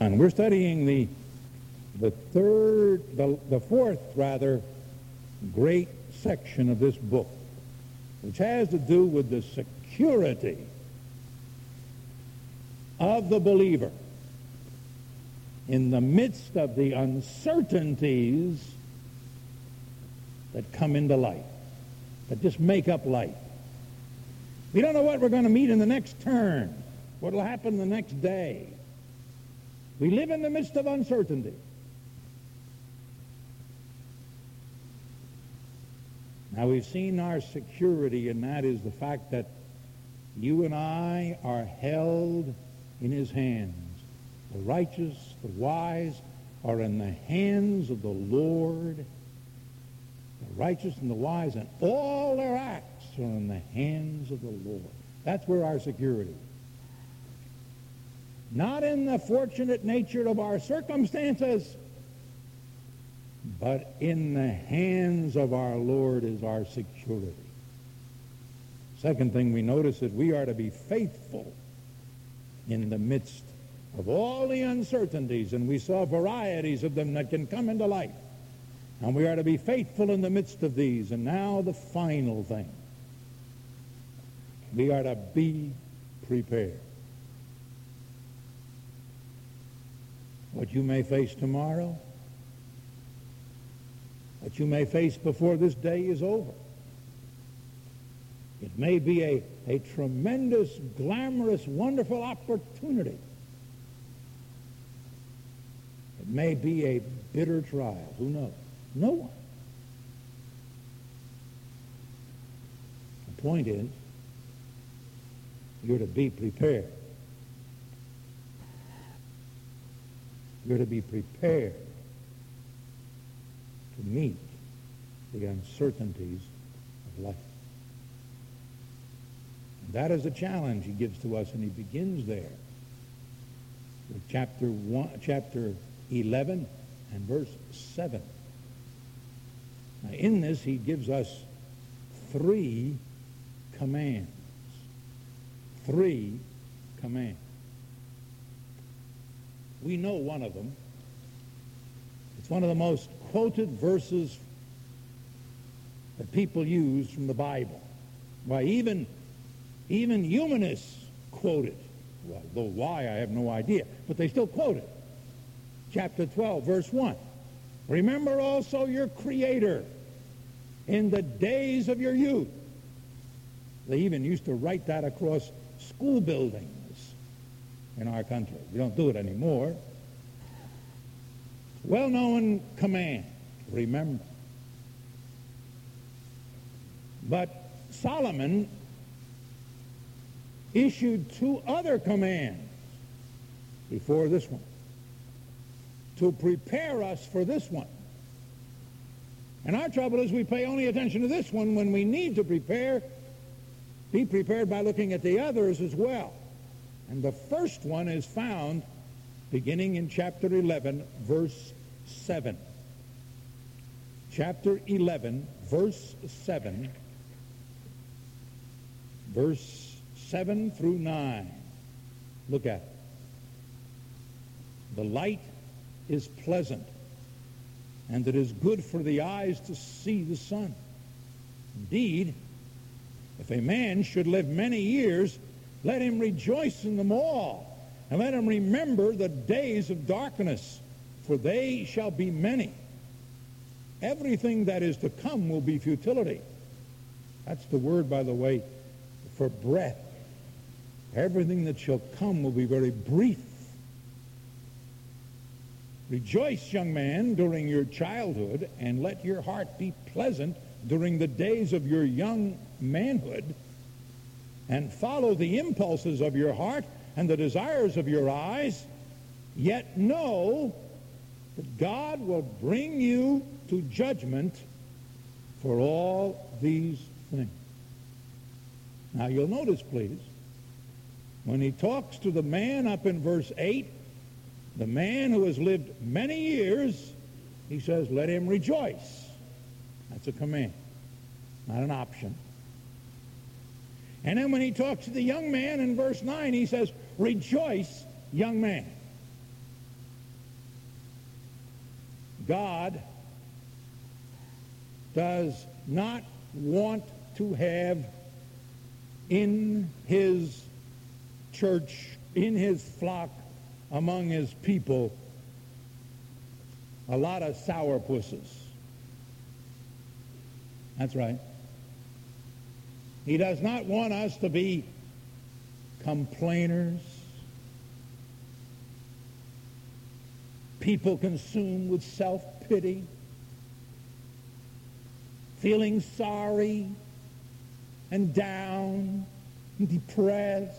And we're studying the, the third, the, the fourth, rather, great section of this book, which has to do with the security of the believer in the midst of the uncertainties that come into life, that just make up life. We don't know what we're going to meet in the next turn, what will happen the next day. We live in the midst of uncertainty. Now we've seen our security, and that is the fact that you and I are held in his hands. The righteous, the wise are in the hands of the Lord. The righteous and the wise and all their acts are in the hands of the Lord. That's where our security not in the fortunate nature of our circumstances, but in the hands of our Lord is our security. Second thing we notice is we are to be faithful in the midst of all the uncertainties, and we saw varieties of them that can come into life. And we are to be faithful in the midst of these. And now the final thing. We are to be prepared. What you may face tomorrow, what you may face before this day is over. It may be a, a tremendous, glamorous, wonderful opportunity. It may be a bitter trial. Who knows? No one. The point is, you're to be prepared. You're to be prepared to meet the uncertainties of life. And that is a challenge he gives to us, and he begins there with chapter one, chapter 11 and verse 7. Now, in this, he gives us three commands. Three commands. We know one of them. It's one of the most quoted verses that people use from the Bible. Why, even, even humanists quote it. Well, though why, I have no idea. But they still quote it. Chapter 12, verse 1. Remember also your Creator in the days of your youth. They even used to write that across school buildings in our country. We don't do it anymore. Well-known command, remember. But Solomon issued two other commands before this one to prepare us for this one. And our trouble is we pay only attention to this one when we need to prepare. Be prepared by looking at the others as well. And the first one is found beginning in chapter 11, verse 7. Chapter 11, verse 7. Verse 7 through 9. Look at it. The light is pleasant, and it is good for the eyes to see the sun. Indeed, if a man should live many years, let him rejoice in them all, and let him remember the days of darkness, for they shall be many. Everything that is to come will be futility. That's the word, by the way, for breath. Everything that shall come will be very brief. Rejoice, young man, during your childhood, and let your heart be pleasant during the days of your young manhood, and follow the impulses of your heart and the desires of your eyes, yet know that God will bring you to judgment for all these things. Now you'll notice, please, when he talks to the man up in verse 8, the man who has lived many years, he says, let him rejoice. That's a command, not an option. And then when he talks to the young man in verse 9, he says, Rejoice, young man. God does not want to have in his church, in his flock, among his people, a lot of sourpusses. That's right. He does not want us to be complainers, people consumed with self-pity, feeling sorry and down and depressed.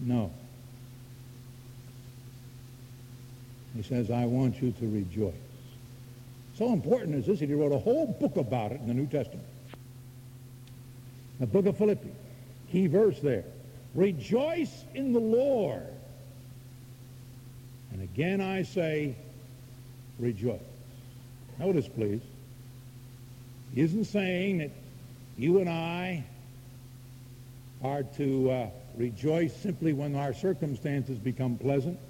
No. He says, I want you to rejoice. So important is this that he wrote a whole book about it in the New Testament. The book of Philippians. Key verse there. Rejoice in the Lord. And again I say, rejoice. Notice, please. He isn't saying that you and I are to uh, rejoice simply when our circumstances become pleasant.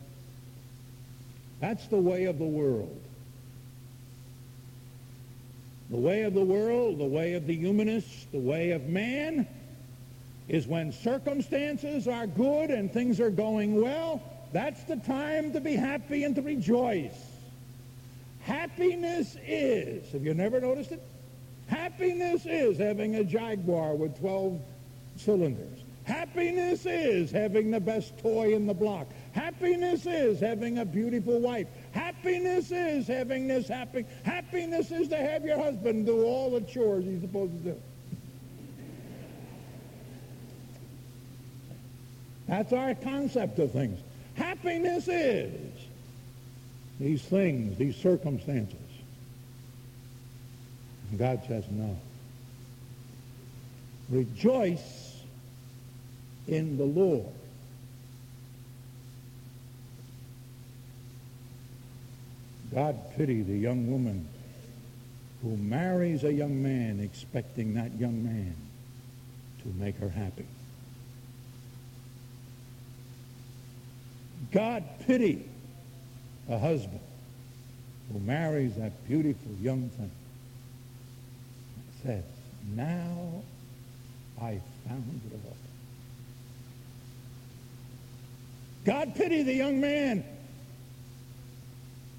That's the way of the world. The way of the world, the way of the humanists, the way of man is when circumstances are good and things are going well, that's the time to be happy and to rejoice. Happiness is, have you never noticed it? Happiness is having a Jaguar with 12 cylinders. Happiness is having the best toy in the block. Happiness is having a beautiful wife. Happiness is having this happy. Happiness is to have your husband do all the chores he's supposed to do. That's our concept of things. Happiness is these things, these circumstances. And God says no. Rejoice in the Lord. God pity the young woman who marries a young man expecting that young man to make her happy. God pity a husband who marries that beautiful young thing and says, now I found love. God pity the young man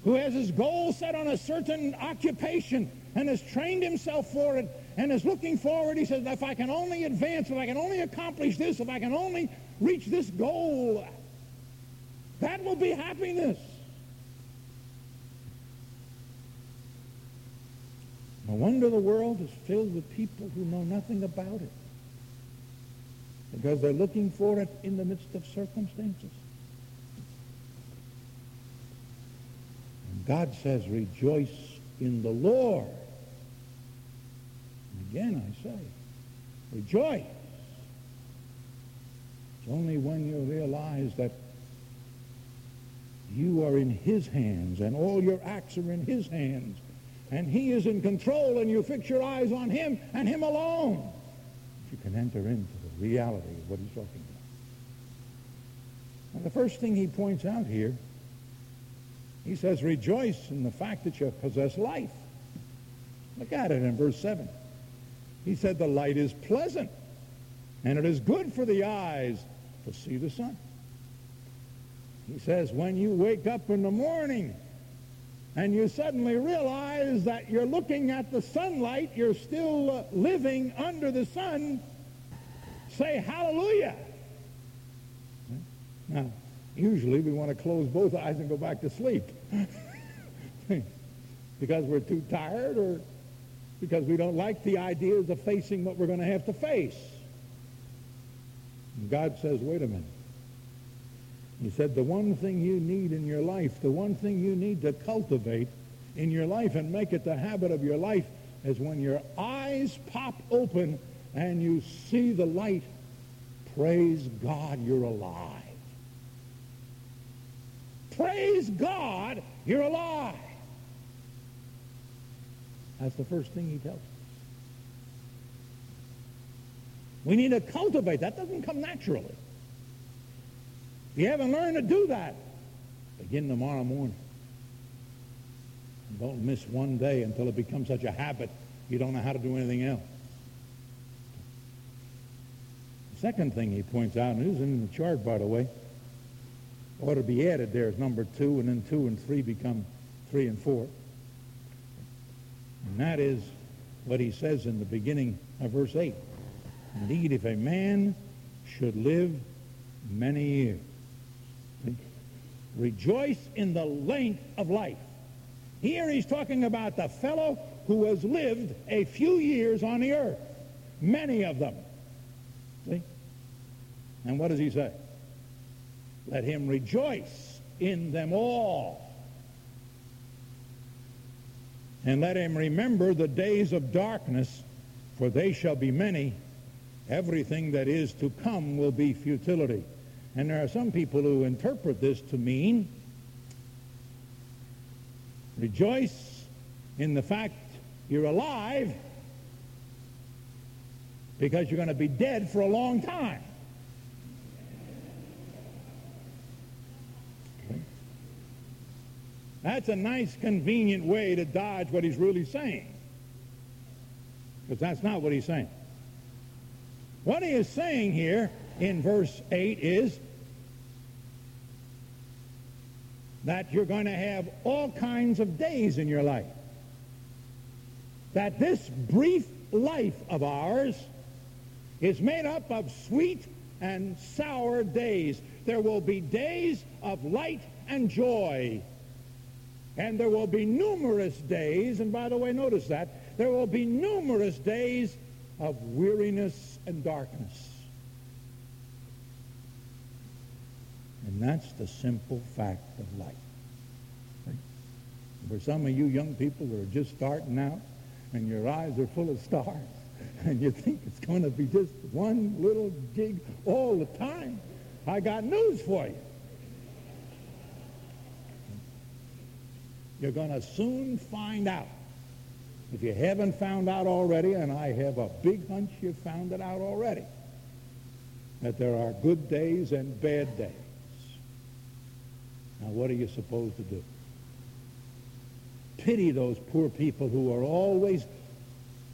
who has his goal set on a certain occupation and has trained himself for it and is looking forward. He says, if I can only advance, if I can only accomplish this, if I can only reach this goal, that will be happiness. No wonder the world is filled with people who know nothing about it because they're looking for it in the midst of circumstances. God says, rejoice in the Lord. And again, I say, rejoice. It's only when you realize that you are in his hands and all your acts are in his hands and he is in control and you fix your eyes on him and him alone, you can enter into the reality of what he's talking about. And the first thing he points out here he says, rejoice in the fact that you possess life. Look at it in verse 7. He said, the light is pleasant, and it is good for the eyes to see the sun. He says, when you wake up in the morning and you suddenly realize that you're looking at the sunlight, you're still living under the sun, say hallelujah. Now, usually we want to close both eyes and go back to sleep. because we're too tired or because we don't like the ideas of facing what we're going to have to face. And God says, wait a minute. He said, the one thing you need in your life, the one thing you need to cultivate in your life and make it the habit of your life is when your eyes pop open and you see the light, praise God, you're alive. Praise God, you're alive. That's the first thing he tells us. We need to cultivate. That doesn't come naturally. If you haven't learned to do that, Begin tomorrow morning. And don't miss one day until it becomes such a habit you don't know how to do anything else. The second thing he points out, and it is in the chart, by the way, ought to be added there as number two, and then two and three become three and four. And that is what he says in the beginning of verse 8. Indeed, if a man should live many years, rejoice in the length of life. Here he's talking about the fellow who has lived a few years on the earth, many of them. See? And what does he say? Let him rejoice in them all. And let him remember the days of darkness, for they shall be many. Everything that is to come will be futility. And there are some people who interpret this to mean rejoice in the fact you're alive because you're going to be dead for a long time. That's a nice, convenient way to dodge what he's really saying. Because that's not what he's saying. What he is saying here in verse 8 is that you're going to have all kinds of days in your life. That this brief life of ours is made up of sweet and sour days. There will be days of light and joy. And there will be numerous days, and by the way, notice that, there will be numerous days of weariness and darkness. And that's the simple fact of life. For some of you young people who are just starting out, and your eyes are full of stars, and you think it's going to be just one little gig all the time, I got news for you. You're going to soon find out. If you haven't found out already, and I have a big hunch you've found it out already, that there are good days and bad days. Now, what are you supposed to do? Pity those poor people who are always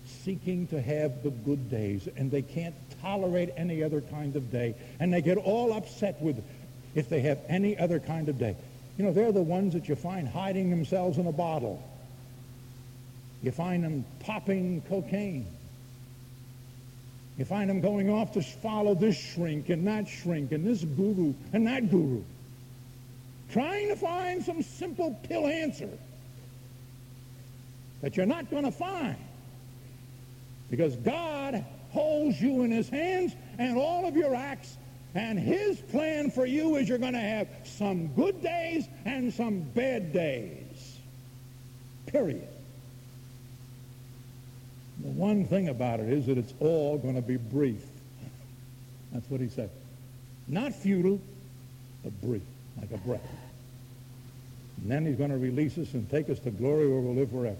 seeking to have the good days, and they can't tolerate any other kind of day, and they get all upset with if they have any other kind of day. You know, they're the ones that you find hiding themselves in a bottle. You find them popping cocaine. You find them going off to follow this shrink and that shrink and this guru and that guru. Trying to find some simple pill answer that you're not going to find. Because God holds you in his hands and all of your acts and his plan for you is you're going to have some good days and some bad days. Period. The one thing about it is that it's all going to be brief. That's what he said. Not futile, but brief, like a breath. And then he's going to release us and take us to glory where we'll live forever.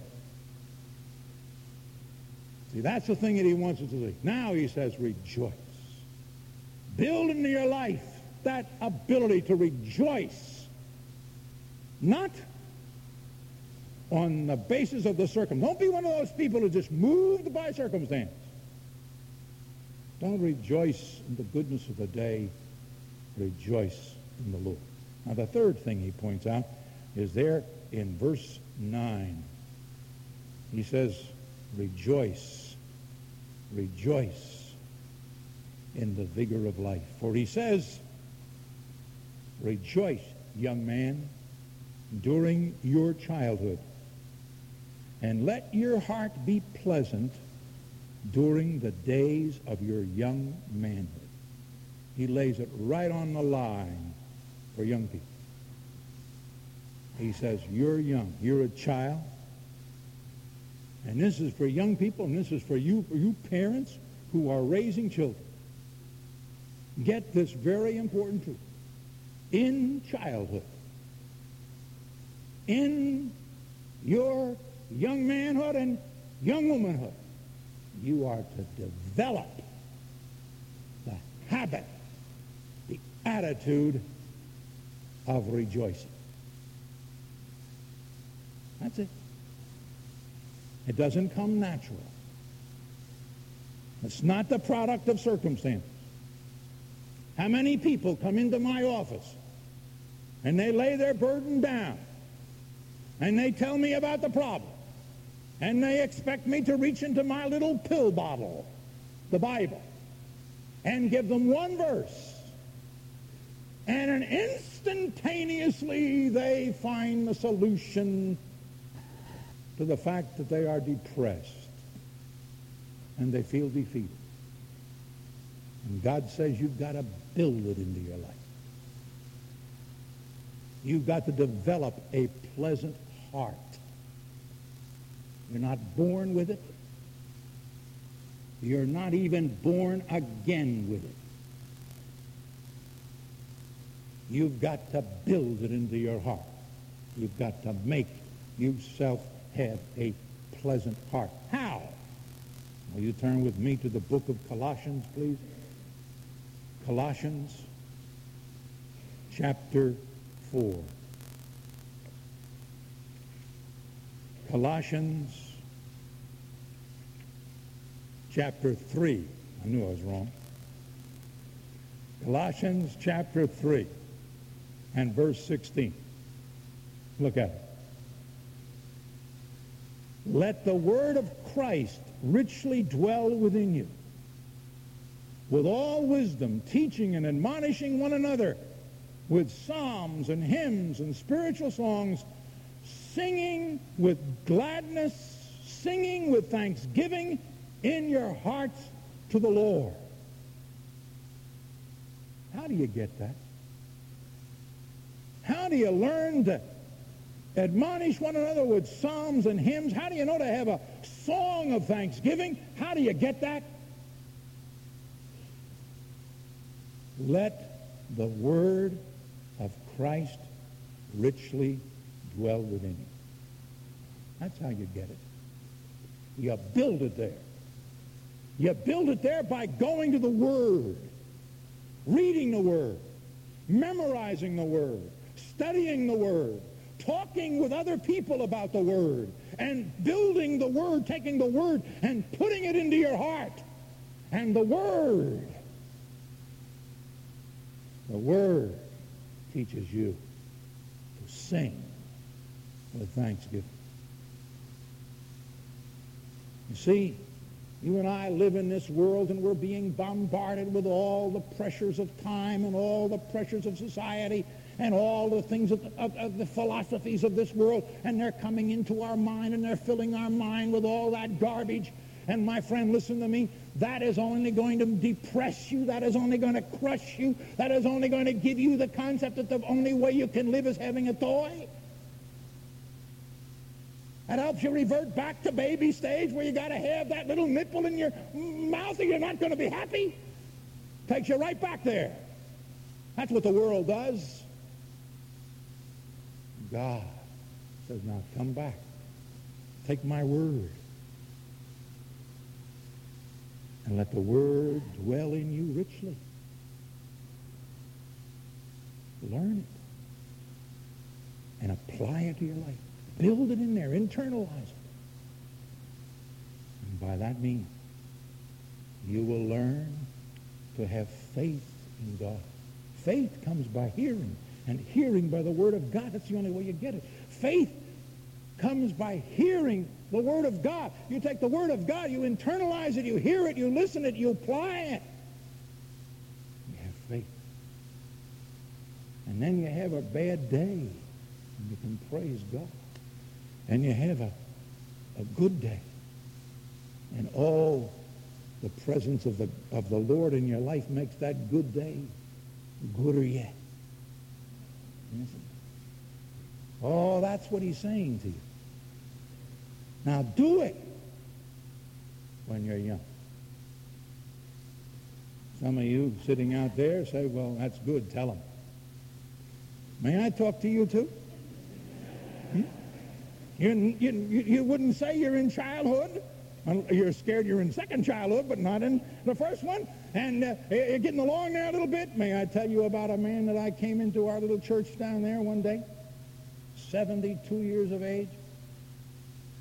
See, that's the thing that he wants us to see. Now he says, rejoice. Build into your life that ability to rejoice. Not on the basis of the circum. Don't be one of those people who just moved by circumstance. Don't rejoice in the goodness of the day. Rejoice in the Lord. Now, the third thing he points out is there in verse 9. He says, rejoice, rejoice in the vigor of life. For he says, Rejoice, young man, during your childhood, and let your heart be pleasant during the days of your young manhood. He lays it right on the line for young people. He says, you're young. You're a child. And this is for young people, and this is for you, for you parents who are raising children get this very important truth. In childhood, in your young manhood and young womanhood, you are to develop the habit, the attitude of rejoicing. That's it. It doesn't come natural. It's not the product of circumstance. How many people come into my office and they lay their burden down and they tell me about the problem and they expect me to reach into my little pill bottle, the Bible, and give them one verse. And instantaneously they find the solution to the fact that they are depressed and they feel defeated. And God says you've got to build it into your life. You've got to develop a pleasant heart. You're not born with it. You're not even born again with it. You've got to build it into your heart. You've got to make yourself have a pleasant heart. How? Will you turn with me to the book of Colossians, please? Colossians chapter 4. Colossians chapter 3. I knew I was wrong. Colossians chapter 3 and verse 16. Look at it. Let the word of Christ richly dwell within you, with all wisdom, teaching and admonishing one another with psalms and hymns and spiritual songs, singing with gladness, singing with thanksgiving in your hearts to the Lord. How do you get that? How do you learn to admonish one another with psalms and hymns? How do you know to have a song of thanksgiving? How do you get that? Let the word of Christ richly dwell within you. That's how you get it. You build it there. You build it there by going to the Word, reading the Word, memorizing the Word, studying the Word, talking with other people about the Word, and building the Word, taking the Word and putting it into your heart. And the Word, the Word teaches you to sing with thanksgiving. You see, you and I live in this world and we're being bombarded with all the pressures of time and all the pressures of society and all the things of, of, of, the philosophies of this world, and they're coming into our mind and they're filling our mind with all that garbage. And my friend, listen to me. That is only going to depress you. That is only going to crush you. That is only going to give you the concept that the only way you can live is having a toy. That helps you revert back to baby stage where you got to have that little nipple in your mouth or you're not going to be happy. Takes you right back there. That's what the world does. God says, now come back. Take my word. And let the word dwell in you richly. Learn it. And apply it to your life. Build it in there. Internalize it. And by that means, you will learn to have faith in God. Faith comes by hearing and hearing by the Word of God. That's the only way you get it. Faith comes by hearing the Word of God. You take the Word of God, you internalize it, you hear it, you listen it, you apply it. You have faith. And then you have a bad day, and you can praise God. And you have a, a good day. And all the presence of the, of the Lord in your life makes that good day gooder yet. Oh, that's what he's saying to you. Now do it when you're young. Some of you sitting out there say, well, that's good. Tell them. May I talk to you too? Hmm? You, you, you wouldn't say you're in childhood. You're scared you're in second childhood, but not in the first one. And uh, you're getting along there a little bit. May I tell you about a man that I came into our little church down there one day? 72 years of age.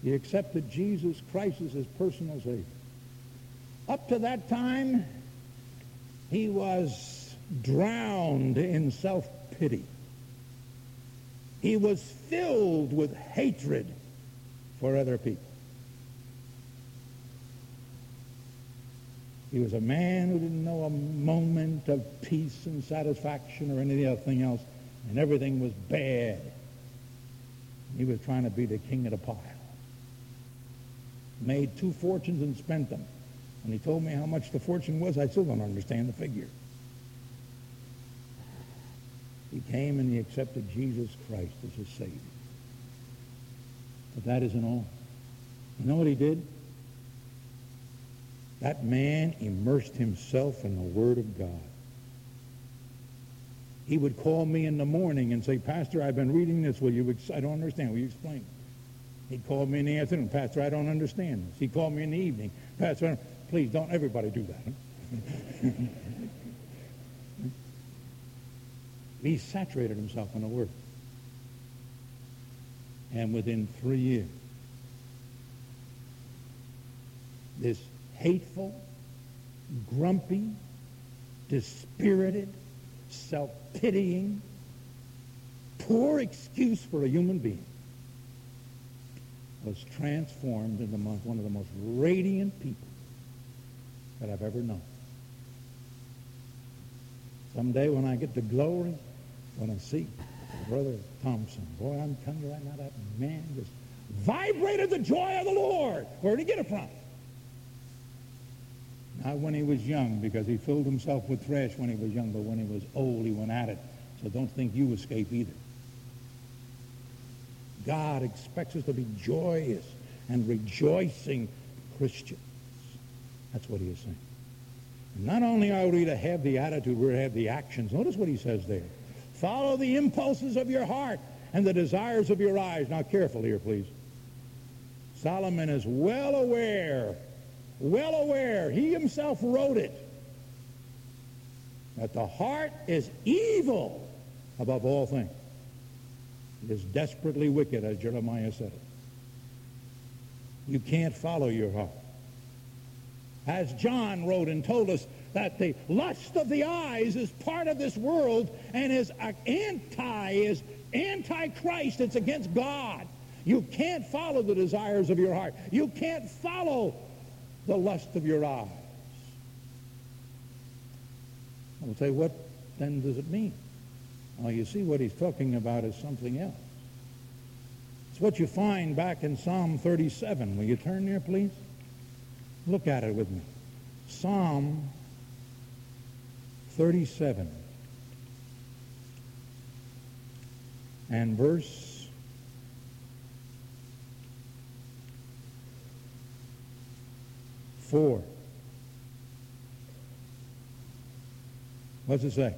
He accepted Jesus Christ as his personal Savior. Up to that time, he was drowned in self-pity. He was filled with hatred for other people. He was a man who didn't know a moment of peace and satisfaction or any other thing else, and everything was bad. He was trying to be the king of the pile. Made two fortunes and spent them. When he told me how much the fortune was, I still don't understand the figure. He came and he accepted Jesus Christ as his Savior. But that isn't all. You know what he did? That man immersed himself in the Word of God. He would call me in the morning and say, Pastor, I've been reading this. Will you, I don't understand. Will you explain? He'd call me in the afternoon. Pastor, I don't understand this. He'd call me in the evening. Pastor, please don't everybody do that. he saturated himself in the Word. And within three years, this hateful, grumpy, dispirited, self-pitying, poor excuse for a human being was transformed into one of the most radiant people that I've ever known. Someday when I get to glory, when I see Brother Thompson, boy, I'm telling you right now, that man just vibrated the joy of the Lord. Where did he get it from? Not when he was young, because he filled himself with trash when he was young, but when he was old, he went at it. So don't think you escape either. God expects us to be joyous and rejoicing Christians. That's what he is saying. And not only are we to have the attitude, we're to have the actions. Notice what he says there. Follow the impulses of your heart and the desires of your eyes. Now, careful here, please. Solomon is well aware, well aware, he himself wrote it, that the heart is evil above all things. Is desperately wicked, as Jeremiah said it. You can't follow your heart. As John wrote and told us that the lust of the eyes is part of this world and is anti, is anti-Christ. It's against God. You can't follow the desires of your heart. You can't follow the lust of your eyes. I will say, what then does it mean? Well, you see what he's talking about is something else. It's what you find back in Psalm 37. Will you turn there, please? Look at it with me. Psalm 37 and verse 4. What's it say?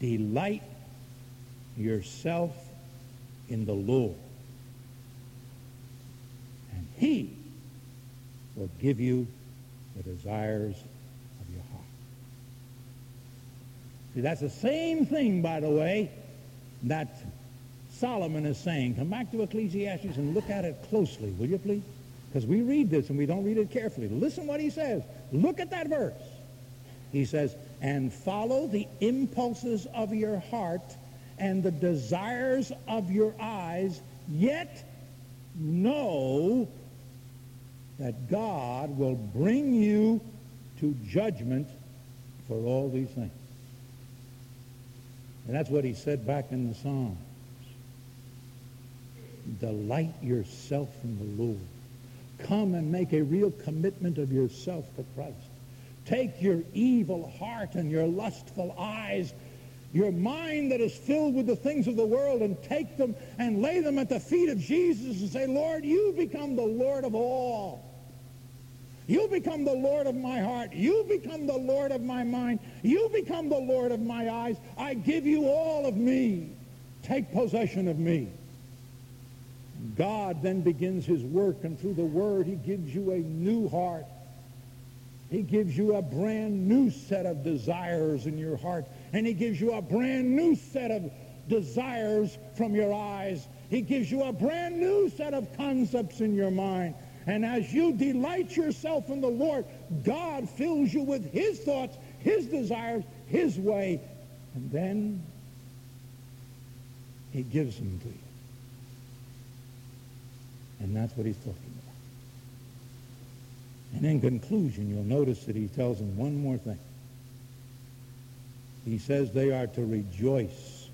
Delight yourself in the Lord, and he will give you the desires of your heart. See, that's the same thing, by the way, that Solomon is saying. Come back to Ecclesiastes and look at it closely, will you please? Because we read this and we don't read it carefully. Listen what he says. Look at that verse. He says, and follow the impulses of your heart and the desires of your eyes, yet know that God will bring you to judgment for all these things. And that's what he said back in the Psalms. Delight yourself in the Lord. Come and make a real commitment of yourself to Christ. Take your evil heart and your lustful eyes, your mind that is filled with the things of the world, and take them and lay them at the feet of Jesus and say, Lord, you become the Lord of all. You become the Lord of my heart. You become the Lord of my mind. You become the Lord of my eyes. I give you all of me. Take possession of me. God then begins his work, and through the word, he gives you a new heart. He gives you a brand new set of desires in your heart, and he gives you a brand new set of desires from your eyes. He gives you a brand new set of concepts in your mind. And as you delight yourself in the Lord, God fills you with his thoughts, his desires, his way. And then he gives them to you. And that's what he's talking about. And in conclusion, you'll notice that he tells them one more thing. He says they are to rejoice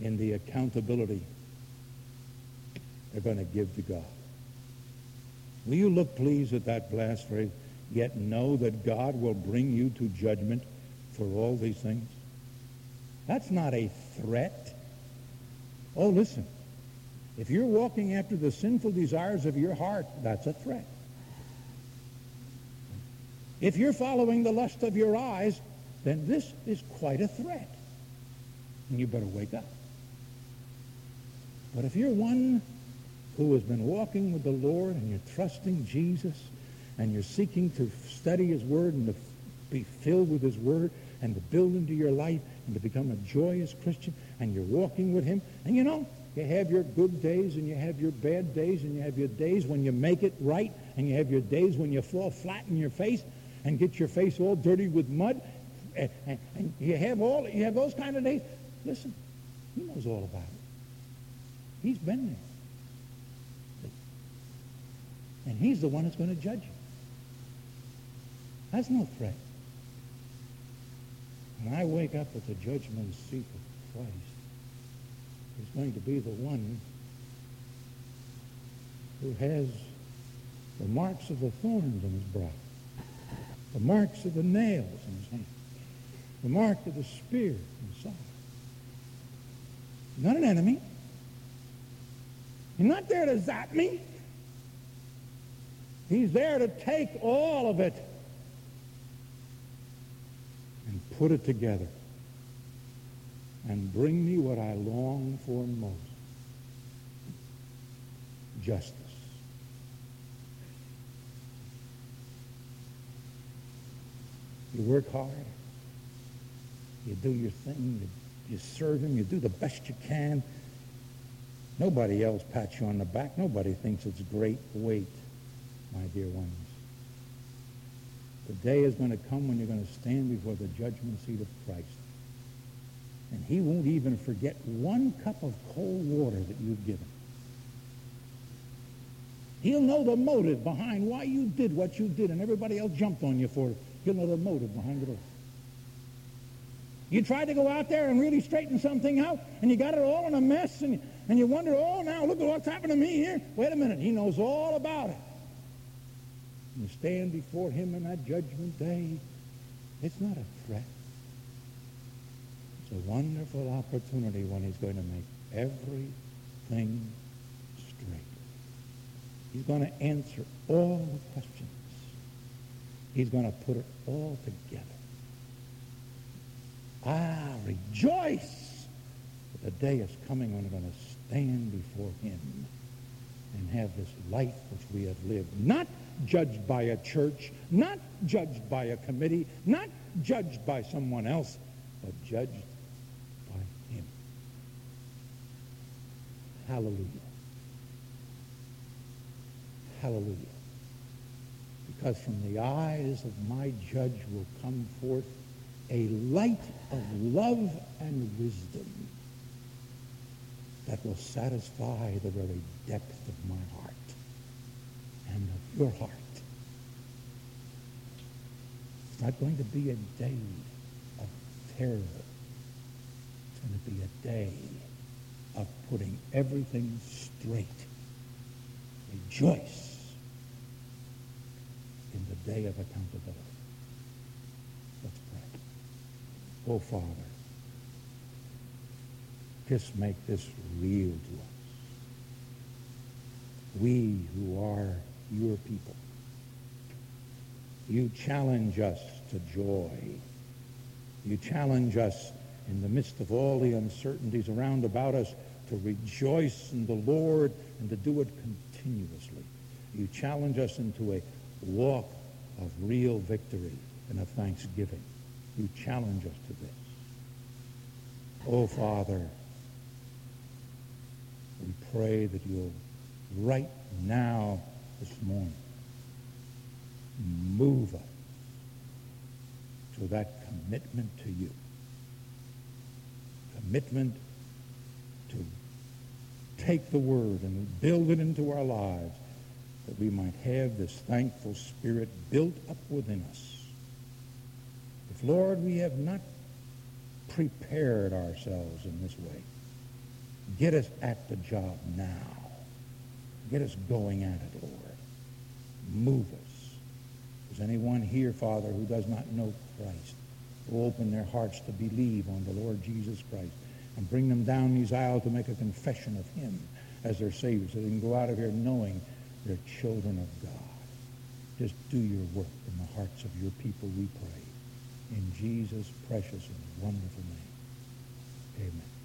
in the accountability they're going to give to God. Will you look, please, at that last phrase? Yet know that God will bring you to judgment for all these things. That's not a threat. Oh, listen. If you're walking after the sinful desires of your heart, that's a threat. If you're following the lust of your eyes, then this is quite a threat. And you better wake up. But if you're one who has been walking with the Lord and you're trusting Jesus and you're seeking to study his word and to be filled with his word and to build into your life and to become a joyous Christian and you're walking with him and you know you have your good days and you have your bad days and you have your days when you make it right and you have your days when you fall flat in your face and get your face all dirty with mud and, and, and you have all you have those kind of days listen he knows all about it he's been there and he's the one that's going to judge you. That's no threat. When I wake up at the judgment seat of Christ, he's going to be the one who has the marks of the thorns in his brow, the marks of the nails in his hand, the mark of the spear in his side. He's not an enemy. He's not there to zap me. He's there to take all of it and put it together and bring me what I long for most justice. You work hard. You do your thing. You, you serve him. You do the best you can. Nobody else pats you on the back. Nobody thinks it's great weight my dear ones. The day is going to come when you're going to stand before the judgment seat of Christ. And he won't even forget one cup of cold water that you've given. He'll know the motive behind why you did what you did and everybody else jumped on you for it. Know the motive behind it all. You tried to go out there and really straighten something out, and you got it all in a mess, and, and you wonder, oh, now look at what's happened to me here. Wait a minute. He knows all about it and stand before him in that judgment day, it's not a threat. It's a wonderful opportunity when he's going to make everything straight. He's going to answer all the questions. He's going to put it all together. Ah, rejoice! that the day is coming when we're going to stand before him and have this life which we have lived. Not judged by a church, not judged by a committee, not judged by someone else, but judged by him. Hallelujah. Hallelujah. Because from the eyes of my judge will come forth a light of love and wisdom that will satisfy the very depth of my heart and of your heart. It's not going to be a day of terror. It's going to be a day of putting everything straight. Rejoice the day of accountability. Let's pray. Oh, Father, just make this real to us. We who are your people. You challenge us to joy. You challenge us in the midst of all the uncertainties around about us to rejoice in the Lord and to do it continuously. You challenge us into a walk of real victory and of thanksgiving. You challenge us to this. Oh, Father, we pray that you'll right now this morning move us to that commitment to you. Commitment to take the word and build it into our lives that we might have this thankful spirit built up within us. If, Lord, we have not prepared ourselves in this way, get us at the job now. Get us going at it, Lord. Move us. Is anyone here, Father, who does not know Christ, who open their hearts to believe on the Lord Jesus Christ and bring them down these aisles to make a confession of him as their Savior so they can go out of here knowing they're children of God. Just do your work in the hearts of your people, we pray. In Jesus' precious and wonderful name. Amen.